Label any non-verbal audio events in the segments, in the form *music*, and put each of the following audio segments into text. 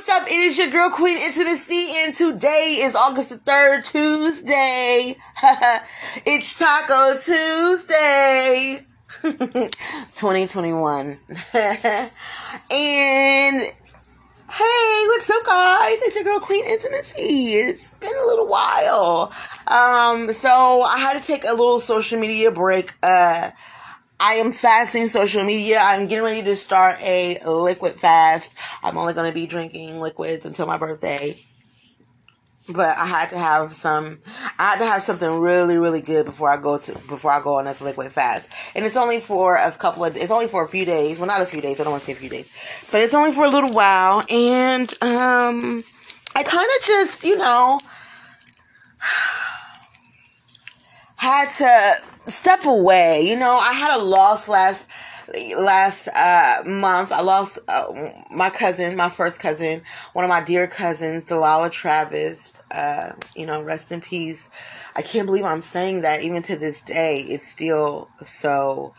what's up? It is your girl Queen Intimacy, and today is August the 3rd, Tuesday. *laughs* it's Taco Tuesday *laughs* 2021. *laughs* and hey, what's up, guys? It's your girl Queen Intimacy. It's been a little while. Um, so I had to take a little social media break. Uh, I am fasting social media. I'm getting ready to start a liquid fast. I'm only going to be drinking liquids until my birthday. But I had to have some. I had to have something really, really good before I go to before I go on this liquid fast. And it's only for a couple of. It's only for a few days. Well, not a few days. I don't want to say a few days, but it's only for a little while. And um, I kind of just, you know, *sighs* had to step away. You know, I had a loss last last uh, month. I lost uh, my cousin, my first cousin, one of my dear cousins, Delilah Travis. Uh, you know, rest in peace. I can't believe I'm saying that. Even to this day, it's still so.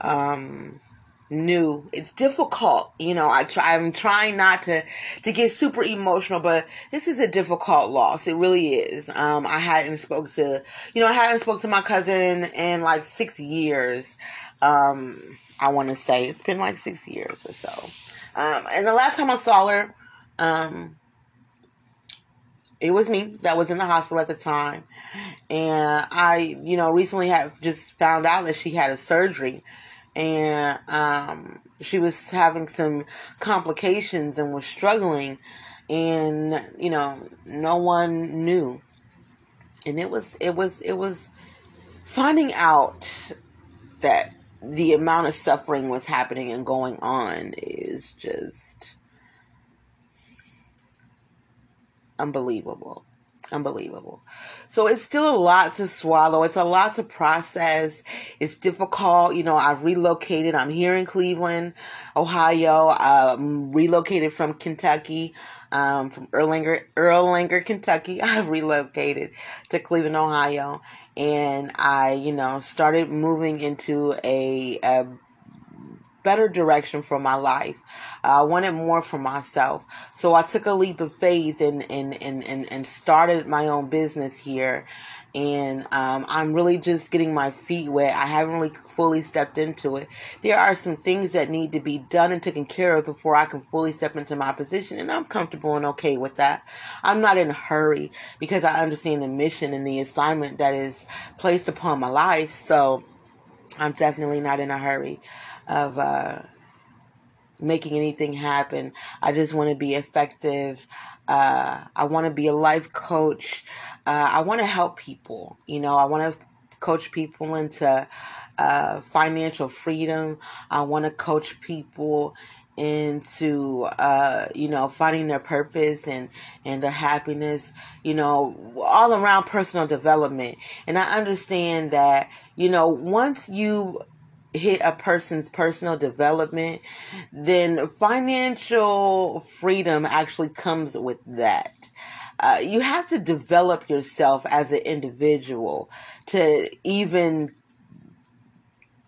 Um, new. It's difficult, you know. I try. I'm trying not to to get super emotional, but this is a difficult loss. It really is. Um, I hadn't spoke to, you know, I hadn't spoke to my cousin in like six years. Um, I want to say it's been like six years or so. Um, and the last time I saw her, um, it was me that was in the hospital at the time, and I, you know, recently have just found out that she had a surgery and um, she was having some complications and was struggling and you know no one knew. And it was it was it was finding out that the amount of suffering was happening and going on is just unbelievable unbelievable. So it's still a lot to swallow. It's a lot to process. It's difficult. You know, I've relocated. I'm here in Cleveland, Ohio. I'm relocated from Kentucky, um, from Erlanger, Erlanger, Kentucky. *laughs* I've relocated to Cleveland, Ohio. And I, you know, started moving into a, a better direction for my life. I wanted more for myself. So I took a leap of faith and, and, and, and, and started my own business here. And um, I'm really just getting my feet wet. I haven't really fully stepped into it. There are some things that need to be done and taken care of before I can fully step into my position. And I'm comfortable and okay with that. I'm not in a hurry because I understand the mission and the assignment that is placed upon my life. So I'm definitely not in a hurry of uh, making anything happen. I just want to be effective. Uh, I want to be a life coach. Uh, I want to help people. You know, I want to coach people into uh, financial freedom. I want to coach people into uh you know finding their purpose and and their happiness you know all around personal development and i understand that you know once you hit a person's personal development, then financial freedom actually comes with that. Uh, you have to develop yourself as an individual to even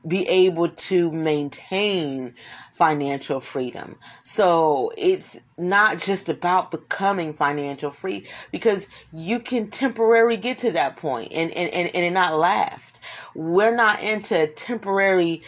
be able to maintain financial freedom. So it's not just about becoming financial free because you can temporarily get to that point and, and, and, and it not last. We're not into temporary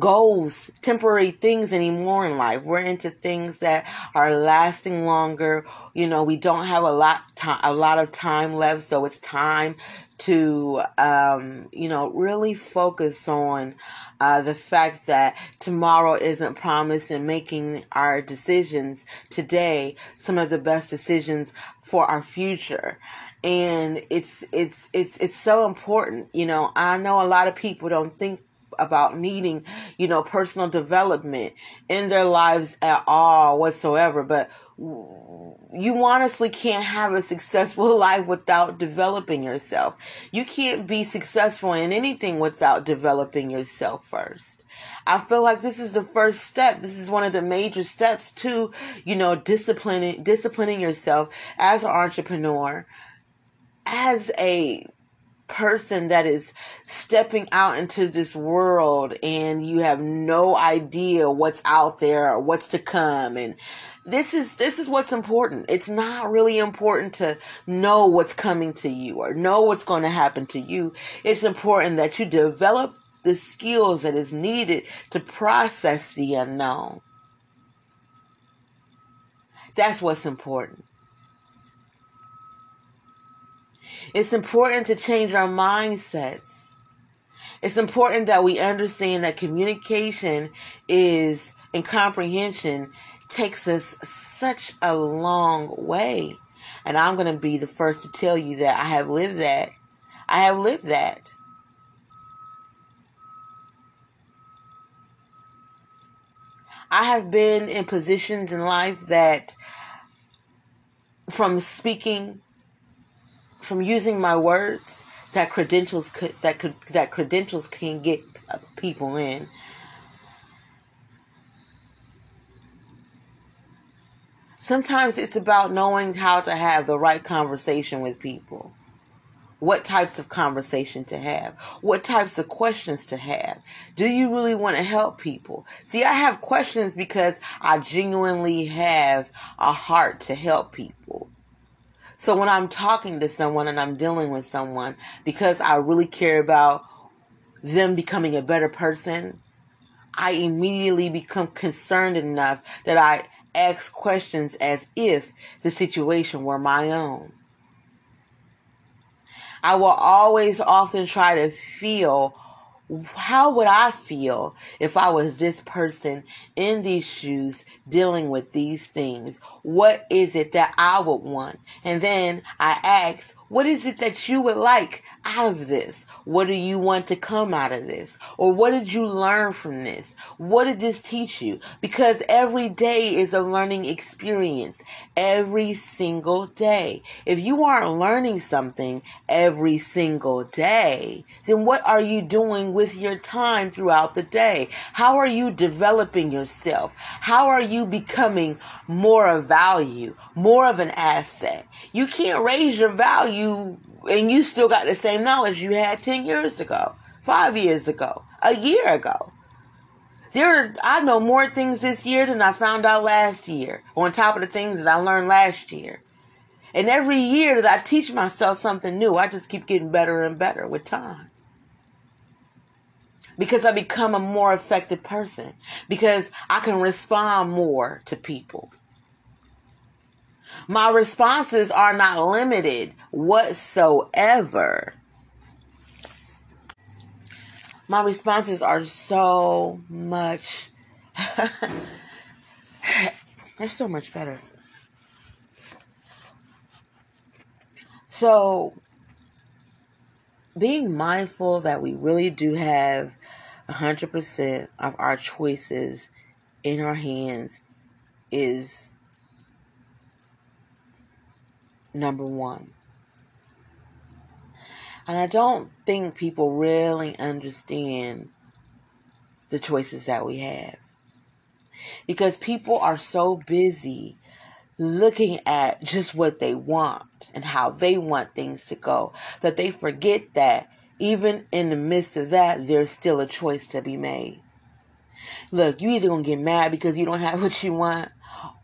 goals, temporary things anymore in life. We're into things that are lasting longer. You know, we don't have a lot time, a lot of time left, so it's time to um, you know really focus on uh, the fact that tomorrow isn't promised and making our decisions today some of the best decisions for our future and it's it's it's it's so important you know i know a lot of people don't think about needing, you know, personal development in their lives at all whatsoever. But you honestly can't have a successful *laughs* life without developing yourself. You can't be successful in anything without developing yourself first. I feel like this is the first step. This is one of the major steps to, you know, disciplining disciplining yourself as an entrepreneur, as a person that is stepping out into this world and you have no idea what's out there or what's to come and this is this is what's important. It's not really important to know what's coming to you or know what's going to happen to you. It's important that you develop the skills that is needed to process the unknown. That's what's important. It's important to change our mindsets. It's important that we understand that communication is and comprehension takes us such a long way. And I'm going to be the first to tell you that I have lived that. I have lived that. I have been in positions in life that from speaking from using my words that credentials could that could that credentials can get people in. Sometimes it's about knowing how to have the right conversation with people. What types of conversation to have. What types of questions to have. Do you really want to help people? See i have questions because i genuinely have a heart to help people so when I'm talking to someone and I'm dealing with someone, because I really care about them becoming a better person, I immediately become concerned enough that I ask questions as if the situation were my own. I will always often try to feel how would I feel if I was this person in these shoes dealing with these things? What is it that I would want? And then I ask, what is it that you would like out of this? What do you want to come out of this? Or what did you learn from this? What did this teach you? Because every day is a learning experience. Every single day. If you aren't learning something every single day, then what are you doing with your time throughout the day? How are you developing yourself? How are you becoming more of value, more of an asset? You can't raise your value you and you still got the same knowledge you had 10 years ago, 5 years ago, a year ago. There I know more things this year than I found out last year, on top of the things that I learned last year. And every year that I teach myself something new, I just keep getting better and better with time. Because I become a more effective person. Because I can respond more to people. My responses are not limited whatsoever. My responses are so much, *laughs* they're so much better. So, being mindful that we really do have 100% of our choices in our hands is number one. And I don't think people really understand the choices that we have. Because people are so busy looking at just what they want and how they want things to go that they forget that even in the midst of that, there's still a choice to be made. Look, you either gonna get mad because you don't have *laughs* what you want,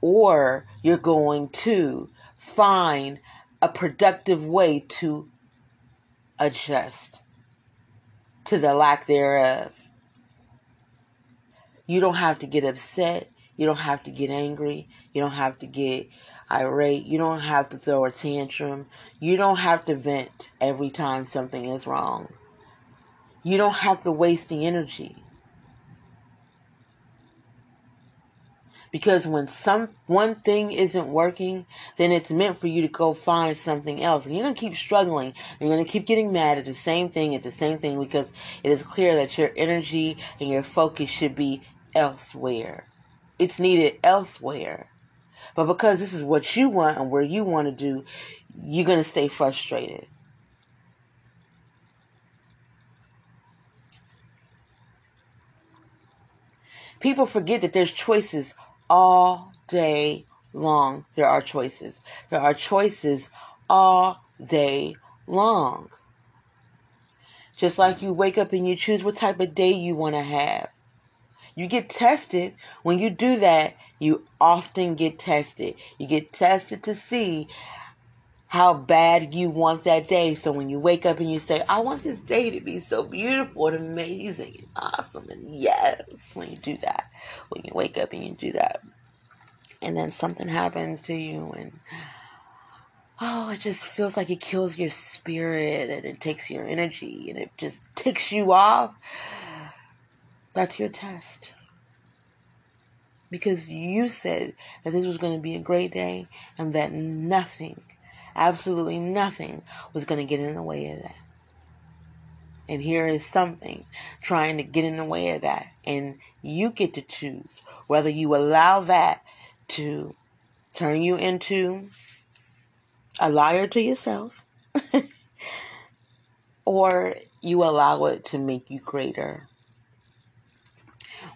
or you're going to find a productive way to adjust to the lack thereof. You don't have to get upset. You don't have to get angry. You don't have to get irate. You don't have to throw a tantrum. You don't have to vent every time something is wrong. You don't have to waste the energy. Because when some one thing isn't working, then it's meant for you to go find something else. And you're gonna keep struggling. And you're gonna keep getting mad at the same thing, at the same thing, because it is clear that your energy and your focus should be elsewhere. It's needed elsewhere. But because this is what you want and where you want to do, you're gonna stay frustrated. People forget that there's choices all day long. There are choices. There are choices all day long. Just like you wake up and you choose what type of day you want to have. You get tested. When you do that, you often get tested. You get tested to see how bad you want that day. So when you wake up and you say, I want this day to be so beautiful and amazing and awesome, and yes, when you do that, when you wake up and you do that, and then something happens to you and oh, it just feels like it kills your spirit and it takes your energy and it just ticks you off. That's your test. Because you said that this was going to be a great day and that nothing, absolutely nothing, was going to get in the way of that. And here is something trying to get in the way of that. And you get to choose whether you allow that to turn you into a liar to yourself, *laughs* or you allow it to make you greater.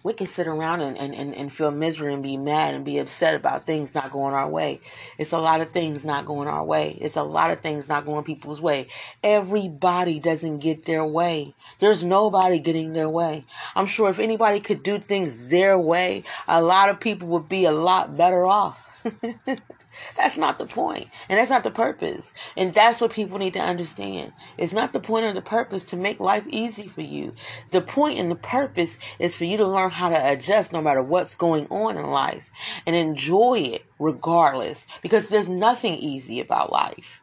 We can sit around and, and, and, and feel misery and be mad and be upset about things not going our way. It's a lot of things not going our way. It's a lot of things not going people's way. Everybody doesn't get their way. There's nobody getting their way. I'm sure if anybody could do things their way, a lot of people would be a lot better off. *laughs* That's not the point, and that's not the purpose. And that's what people need to understand. It's not the point of the purpose to make life easy for you. The point and the purpose is for you to learn how to adjust no matter what's going on in life and enjoy it regardless, because there's nothing easy about life.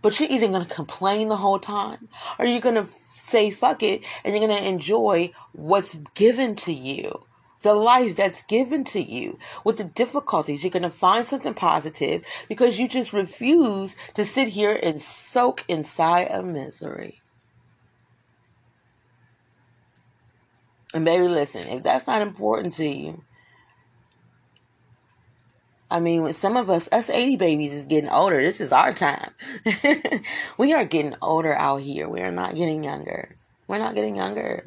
But you're either going to complain the whole time or you're going to say fuck it and you're going to enjoy what's given to you the life that's given to you with the difficulties. You're going to find something positive because you just refuse to sit here and soak inside of misery. And baby, listen, if that's not important to you, I mean, with some of us, us 80 babies is getting older. This is our time. *laughs* we are getting older out here. We are not getting younger. We're not getting younger.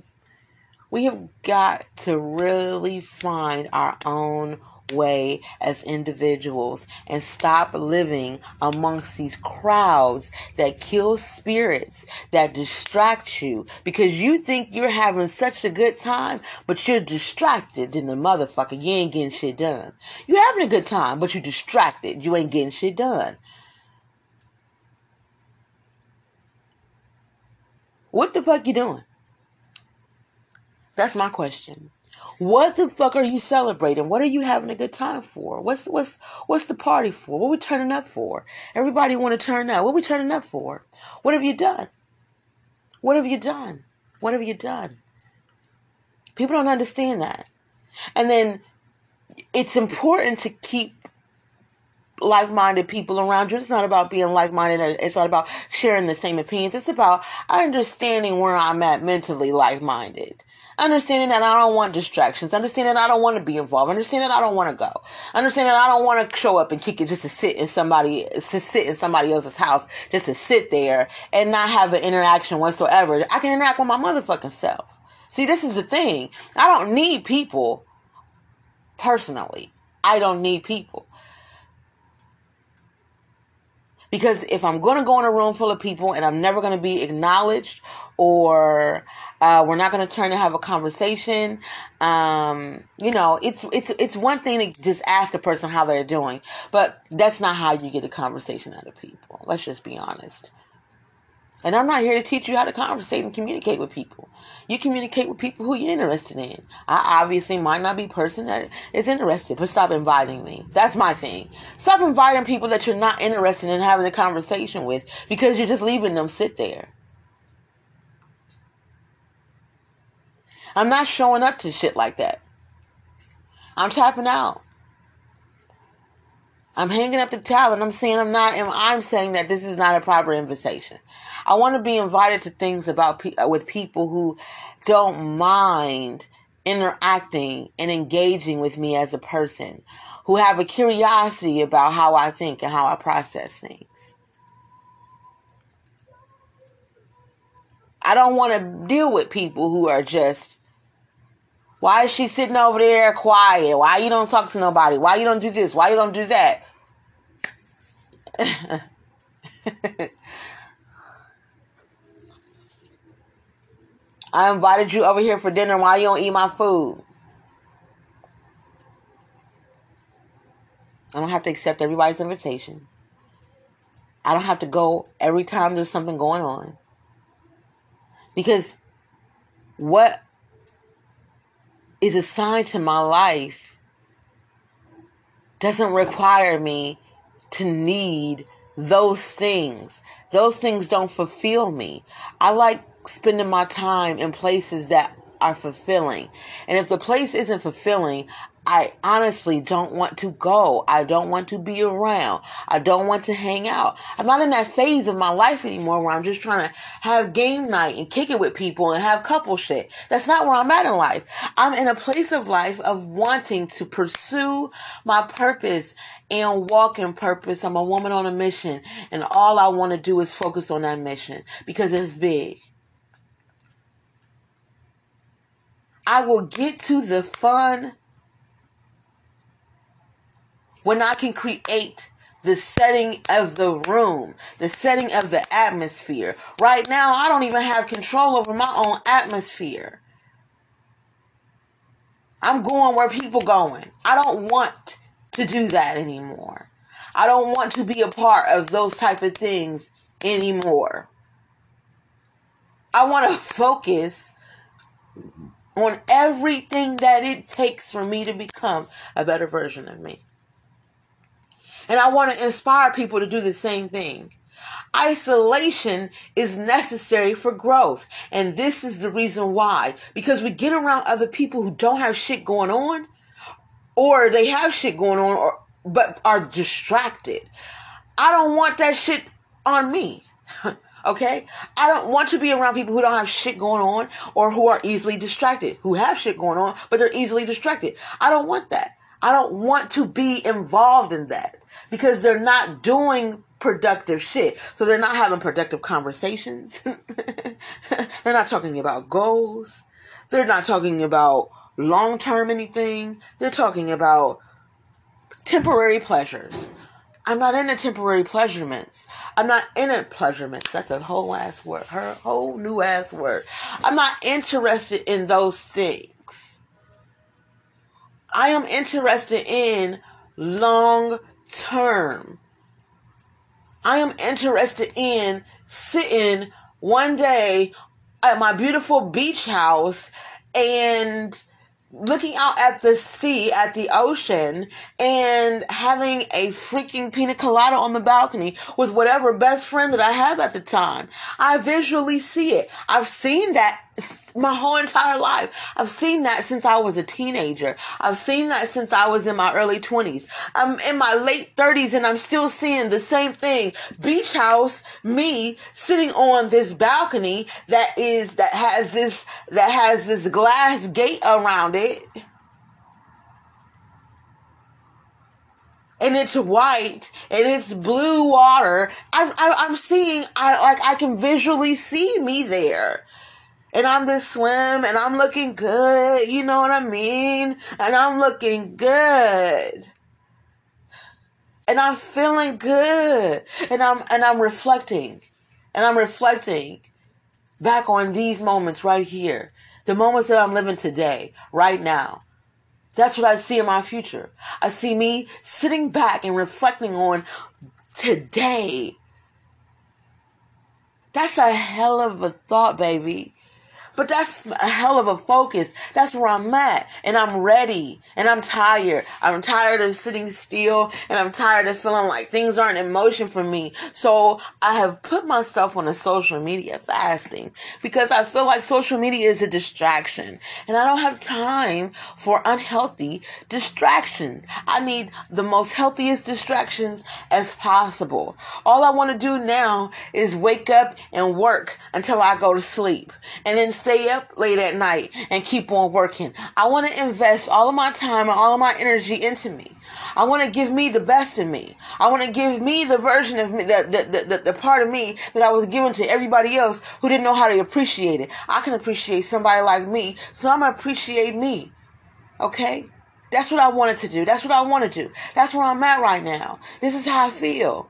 We have got to really find our own way as individuals and stop living amongst these crowds that kill spirits, that distract you because you think you're having such a good time, but you're distracted in the motherfucker. You ain't getting shit done. You're having a good time, but you're distracted. You ain't getting shit done. What the fuck you doing? That's my question. What the fuck are you celebrating? What are you having a good time for? What's what's what's the party for? What we turning up for? Everybody want to turn up. What we turning up for? What have you done? What have you done? What have you done? People don't understand that. And then it's important to keep like-minded people around you. It's not about being like-minded. It's not about sharing the same opinions. It's about understanding where I'm at mentally like-minded. Understanding that I don't want distractions. Understanding I don't want to be involved. Understanding I don't want to go. Understanding I don't want to show up and kick it just to sit in somebody to sit in somebody else's house just to sit there and not have an interaction whatsoever. I can interact with my motherfucking self. See, this is the thing. I don't need people personally. I don't need people. Because if I'm going to go in a room full of people and I'm never going to be acknowledged or uh, we're not going to turn to have a conversation, um, you know, it's it's it's one thing to just ask the person how they're doing, but that's not how you get a conversation out of people. Let's just be honest. And I'm not here to teach you how to conversate and communicate with people. You communicate with people who you're interested in. I obviously might not be person that is interested, but stop inviting me. That's my thing. Stop inviting people that you're not interested in having a conversation with because you're just leaving them sit there. I'm not showing up to shit like that. I'm tapping out. I'm hanging up the towel and I'm saying I'm not, and I'm saying that this is not a proper invitation. I want to be invited to things about uh, with people who don't mind interacting and engaging with me as a person, who have a curiosity about how I think and how I process things. I don't want to deal with people who are just why is she sitting over there quiet? Why you don't talk to nobody? Why you don't do this? Why you don't do that? *laughs* I invited you over here for dinner. Why you don't eat my food? I don't have to accept everybody's invitation. I don't have to go every time there's something going on. Because what is assigned to my life doesn't require me to need those things. Those things don't fulfill me. I like spending my time in places that are fulfilling. And if the place isn't fulfilling, I honestly don't want to go. I don't want to be around. I don't want to hang out. I'm not in that phase of my life anymore where I'm just trying to have game night and kick it with people and have couple shit. That's not where I'm at in life. I'm in a place of life of wanting to pursue my purpose and walk in purpose. I'm a woman on a mission and all I want to do is focus on that mission because it's big. I will get to the fun when I can create the setting of the room, the setting of the atmosphere. Right now, I don't even have control over my own atmosphere. I'm going where people going. I don't want to do that anymore. I don't want to be a part of those type of things anymore. I want to focus on everything that it takes for me to become a better version of me. And I want to inspire people to do the same thing. Isolation is necessary for growth. And this is the reason why. Because we get around other people who don't have shit going on, or they have shit going on, or but are distracted. I don't want that shit on me. *laughs* okay? I don't want to be around people who don't have shit going on or who are easily distracted, who have shit going on, but they're easily distracted. I don't want that. I don't want to be involved in that because they're not doing productive shit. So they're not having productive conversations. *laughs* they're not talking about goals. They're not talking about long term anything. They're talking about temporary pleasures. I'm not into temporary pleasurements. I'm not into pleasurements. That's a whole ass word. Her whole new ass word. I'm not interested in those things. I am interested in long term. I am interested in sitting one day at my beautiful beach house and looking out at the sea, at the ocean, and having a freaking pina colada on the balcony with whatever best friend that I have at the time. I visually see it. I've seen that my whole entire life. I've seen that since I was a teenager. I've seen that since I was in my early 20s. I'm in my late 30s and I'm still seeing the same thing. Beach house, me sitting on this balcony that is that has this that has this glass gate around it. and it's white and it's blue water. I, I'm seeing, I like, I can visually see me there and I'm this slim and I'm looking good, you know what I mean? And I'm looking good. And I'm feeling good. And I'm and I'm reflecting. And I'm reflecting back on these moments right here. The moments that I'm living today, right now. That's what I see in my future. I see me sitting back and reflecting on today. That's a hell of a thought, baby. But that's a hell of a focus. That's where I'm at. And I'm ready. And I'm tired. I'm tired of sitting still. And I'm tired of feeling like things aren't in motion for me. So I have put myself on a social media fasting because I feel like social media is a distraction. And I don't have time for unhealthy distractions. I need the most healthiest distractions as possible. All I want to do now is wake up and work until I go to sleep. And then stay up late at night and keep on working. I want to invest all of my time and all of my energy into me. I want to give me the best of me. I want to give me the version of me, the, the, the, the part of me that I was given to everybody else who didn't know how to appreciate it. I can appreciate somebody like me, so I'm going to appreciate me. Okay? That's what I wanted to do. That's what I want to do. That's where I'm at right now. This is how I feel.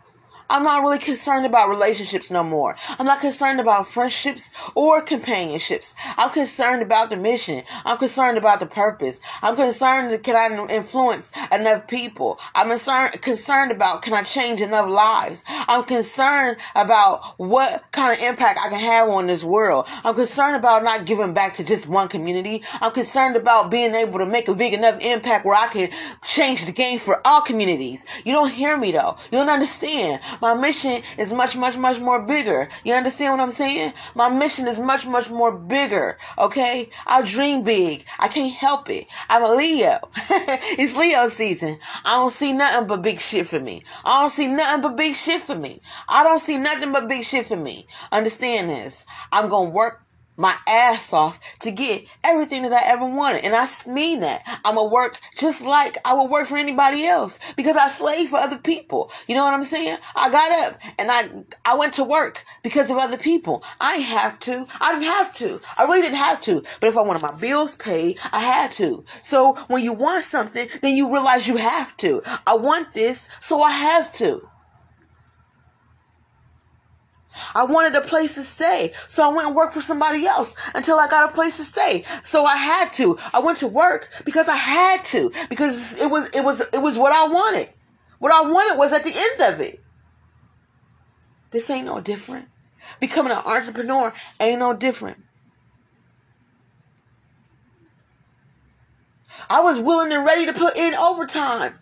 I'm not really concerned about relationships no more. I'm not concerned about friendships or companionships. I'm concerned about the mission. I'm concerned about the purpose. I'm concerned can I influence enough people. I'm concerned concerned about can I change enough lives. I'm concerned about what kind of impact I can have on this world. I'm concerned about not giving back to just one community. I'm concerned about being able to make a big enough impact where I can change the game for all communities. You don't hear me though. You don't understand. My mission is much, much, much more bigger. You understand what I'm saying? My mission is much, much more bigger. Okay? I dream big. I can't help it. I'm a Leo. *laughs* it's Leo season. I don't see nothing but big shit for me. I don't see nothing but big shit for me. I don't see nothing but big shit for me. Understand this. I'm to work my ass off to get everything that I ever wanted. And I mean that. I'm going to work just like I would work for anybody else because I slave for other people. You know what I'm saying? I got up and I, I went to work because of other people. I have to. I didn't have to. I really didn't have to. But if I wanted my bills paid, I had to. So when you want something, then you realize you have to. I want this, so I have to. I wanted a place to stay. So I went and worked for somebody else until I got a place to stay. So I had to. I went to work because I had to. Because it was it was it was what I wanted. What I wanted was at the end of it. This ain't no different. Becoming an entrepreneur ain't no different. I was willing and ready to put in overtime.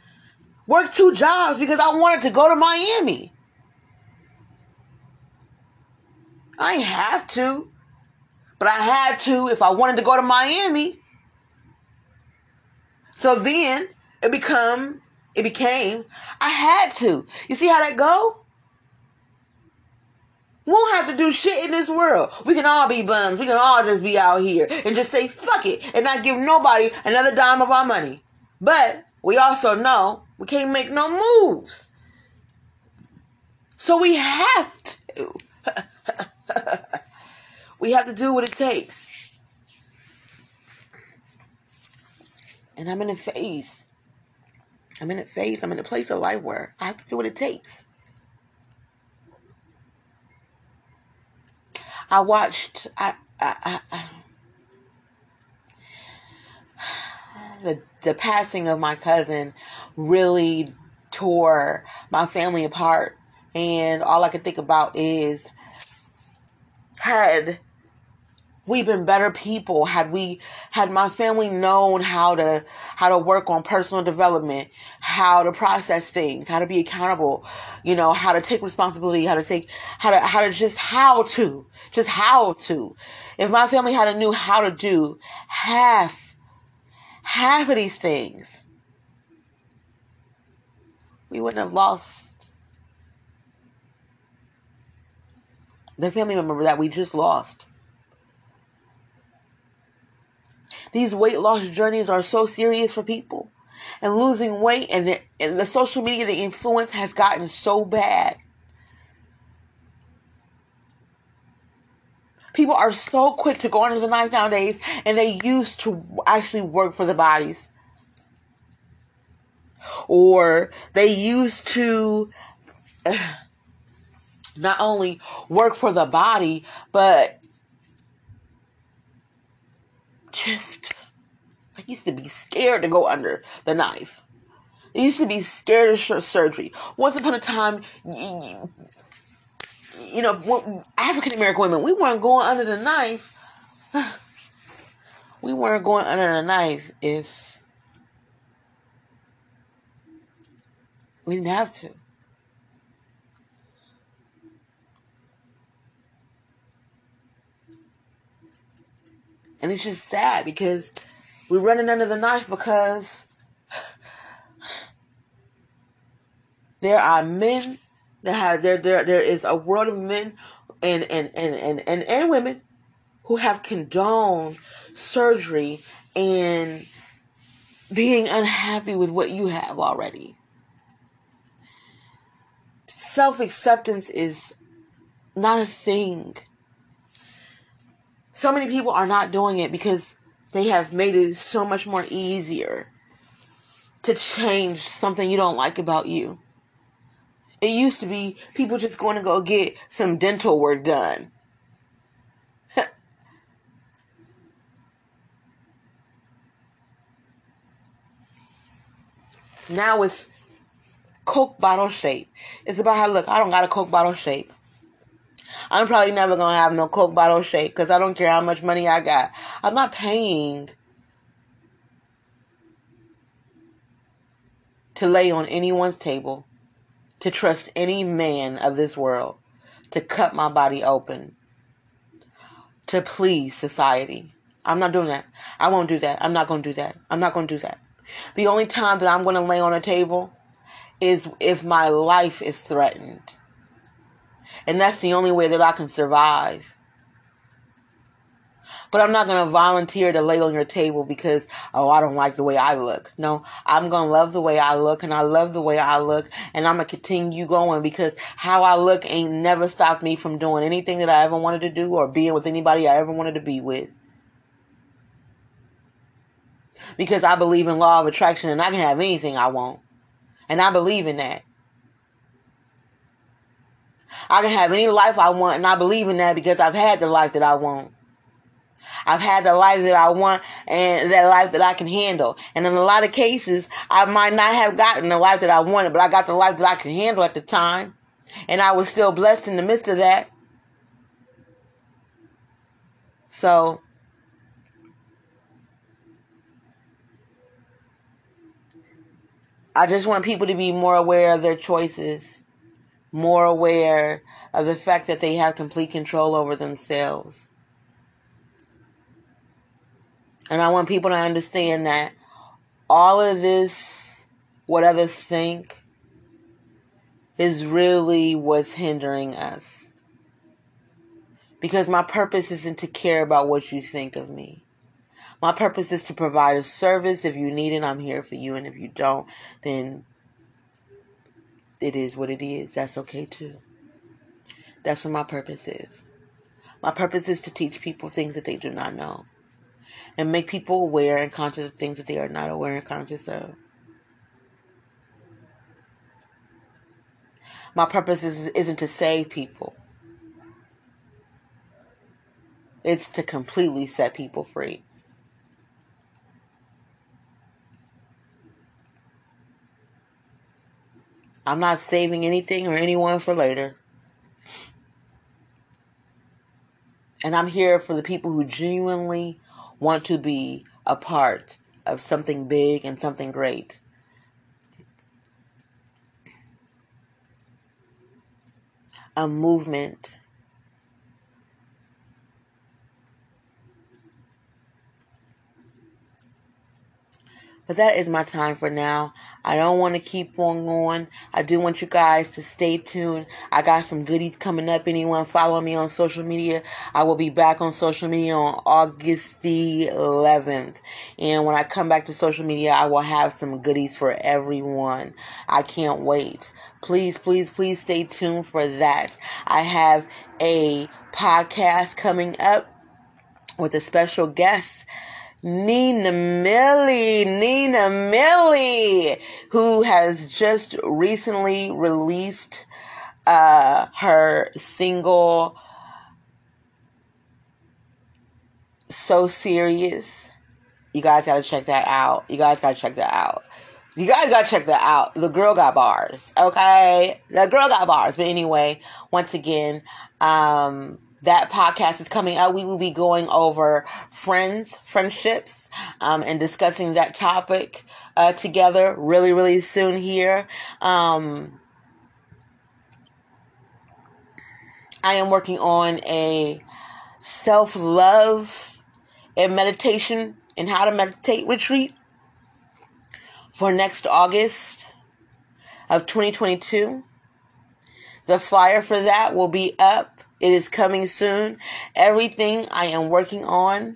Work two jobs because I wanted to go to Miami. I ain't have to. But I had to if I wanted to go to Miami. So then it become it became I had to. You see how that go? We won't have to do shit in this world. We can all be bums. We can all just be out here and just say fuck it and not give nobody another dime of our money. But we also know we can't make no moves. So we have to. *laughs* *laughs* we have to do what it takes. And I'm in a phase. I'm in a phase. I'm in a place of life where I have to do what it takes. I watched. I, I, I, *sighs* the the passing of my cousin really tore my family apart, and all I could think about is had we been better people had we had my family known how to how to work on personal development how to process things how to be accountable you know how to take responsibility how to take how to how to just how to just how to. If my family had knew how to do half half of these things we wouldn't have lost the family member that we just lost. These weight loss journeys are so serious for people. And losing weight and the, and the social media, the influence has gotten so bad. People are so quick to go under the knife nowadays, and they used to actually work for the bodies. Or they used to. *sighs* Uh, not only work for the body, but just I used to be scared to go under the knife. I used to be scared of surgery. Once upon a time, you, you know, African American women, we weren't going under the knife. *sighs* We weren't going under the knife if we didn't have to. And it's just sad because we're running under the knife because there are men that have there there there is a world of men and and and and, and, and women who have condoned surgery and being unhappy with what you have already. Self acceptance is not a thing so many people are not doing it because they have made it so much more easier to change something you don't like about you. It used to be people just going to go get some dental work done. *laughs* now it's Coke bottle shape. It's about how look. I don't got a Coke bottle shape. I'm probably never gonna have no Coke bottle shape because I don't care how much money I got. I'm not paying to lay on anyone's table, to trust any man of this world, to cut my body open, to please society. I'm not doing that. I won't do that. I'm not gonna do that. I'm not gonna do that. The only time that I'm gonna lay on a table is if my life is threatened. And that's the only way that I can survive. But I'm not going to volunteer to lay on your table because, oh, I don't like the way I look. No, I'm going to love the way I look and I love the way I look and I'm going to continue going because how I look ain't never stopped me from doing anything that I ever wanted to do or being with anybody I ever wanted to be with. Because I believe in law of attraction and I can have anything I want. And I believe in that. I can have any life I want, and I believe in that because I've had the life that I want. I've had the life that I want and that life that I can handle. And in a lot of cases, I might not have gotten the life that I wanted, but I got the life that I could handle at the time. And I was still blessed in the midst of that. So, I just want people to be more aware of their choices, more aware of the fact that they have complete control over themselves. And I want people to understand that all of this, what others think, is really what's hindering us. Because my purpose isn't to care about what you think of me. My purpose is to provide a service. If you need it, I'm here for you. And if you don't, then it is what it is. That's okay too. That's what my purpose is. My purpose is to teach people things that they do not know and make people aware and conscious of things that they are not aware and conscious of. My purpose is, isn't to save people. It's to completely set people free. I'm not saving anything or anyone for later. And I'm here for the people who genuinely want to be a part of something big and something great. A movement. But that is my time for now. I don't want to keep on going. I do want you guys to stay tuned. I got some goodies coming up. Anyone follow me on social media? I will be back on social media on August the 11th. And when I come back to social media, I will have some goodies for everyone. I can't wait. Please, please, please stay tuned for that. I have a podcast coming up with a special guest. Nina Millie, Nina Millie, who has just recently released uh, her single So Serious. You guys gotta check that out. You guys gotta check that out. You guys gotta check that out. The girl got bars, okay? The girl got bars. But anyway, once again, um, that podcast is coming out. We will be going over friends, friendships, um, and discussing that topic uh, together really, really soon here. Um, I am working on a self love and meditation and how to meditate retreat for next August of 2022. The flyer for that will be up it is coming soon. Everything I am working on.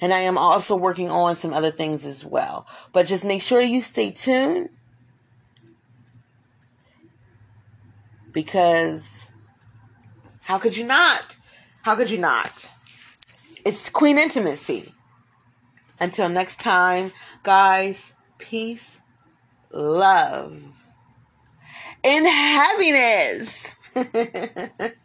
And I am also working on some other things as well. But just make sure you stay tuned. Because how could you not? How could you not? It's Queen Intimacy. Until next time, guys, peace, love, and happiness. *laughs*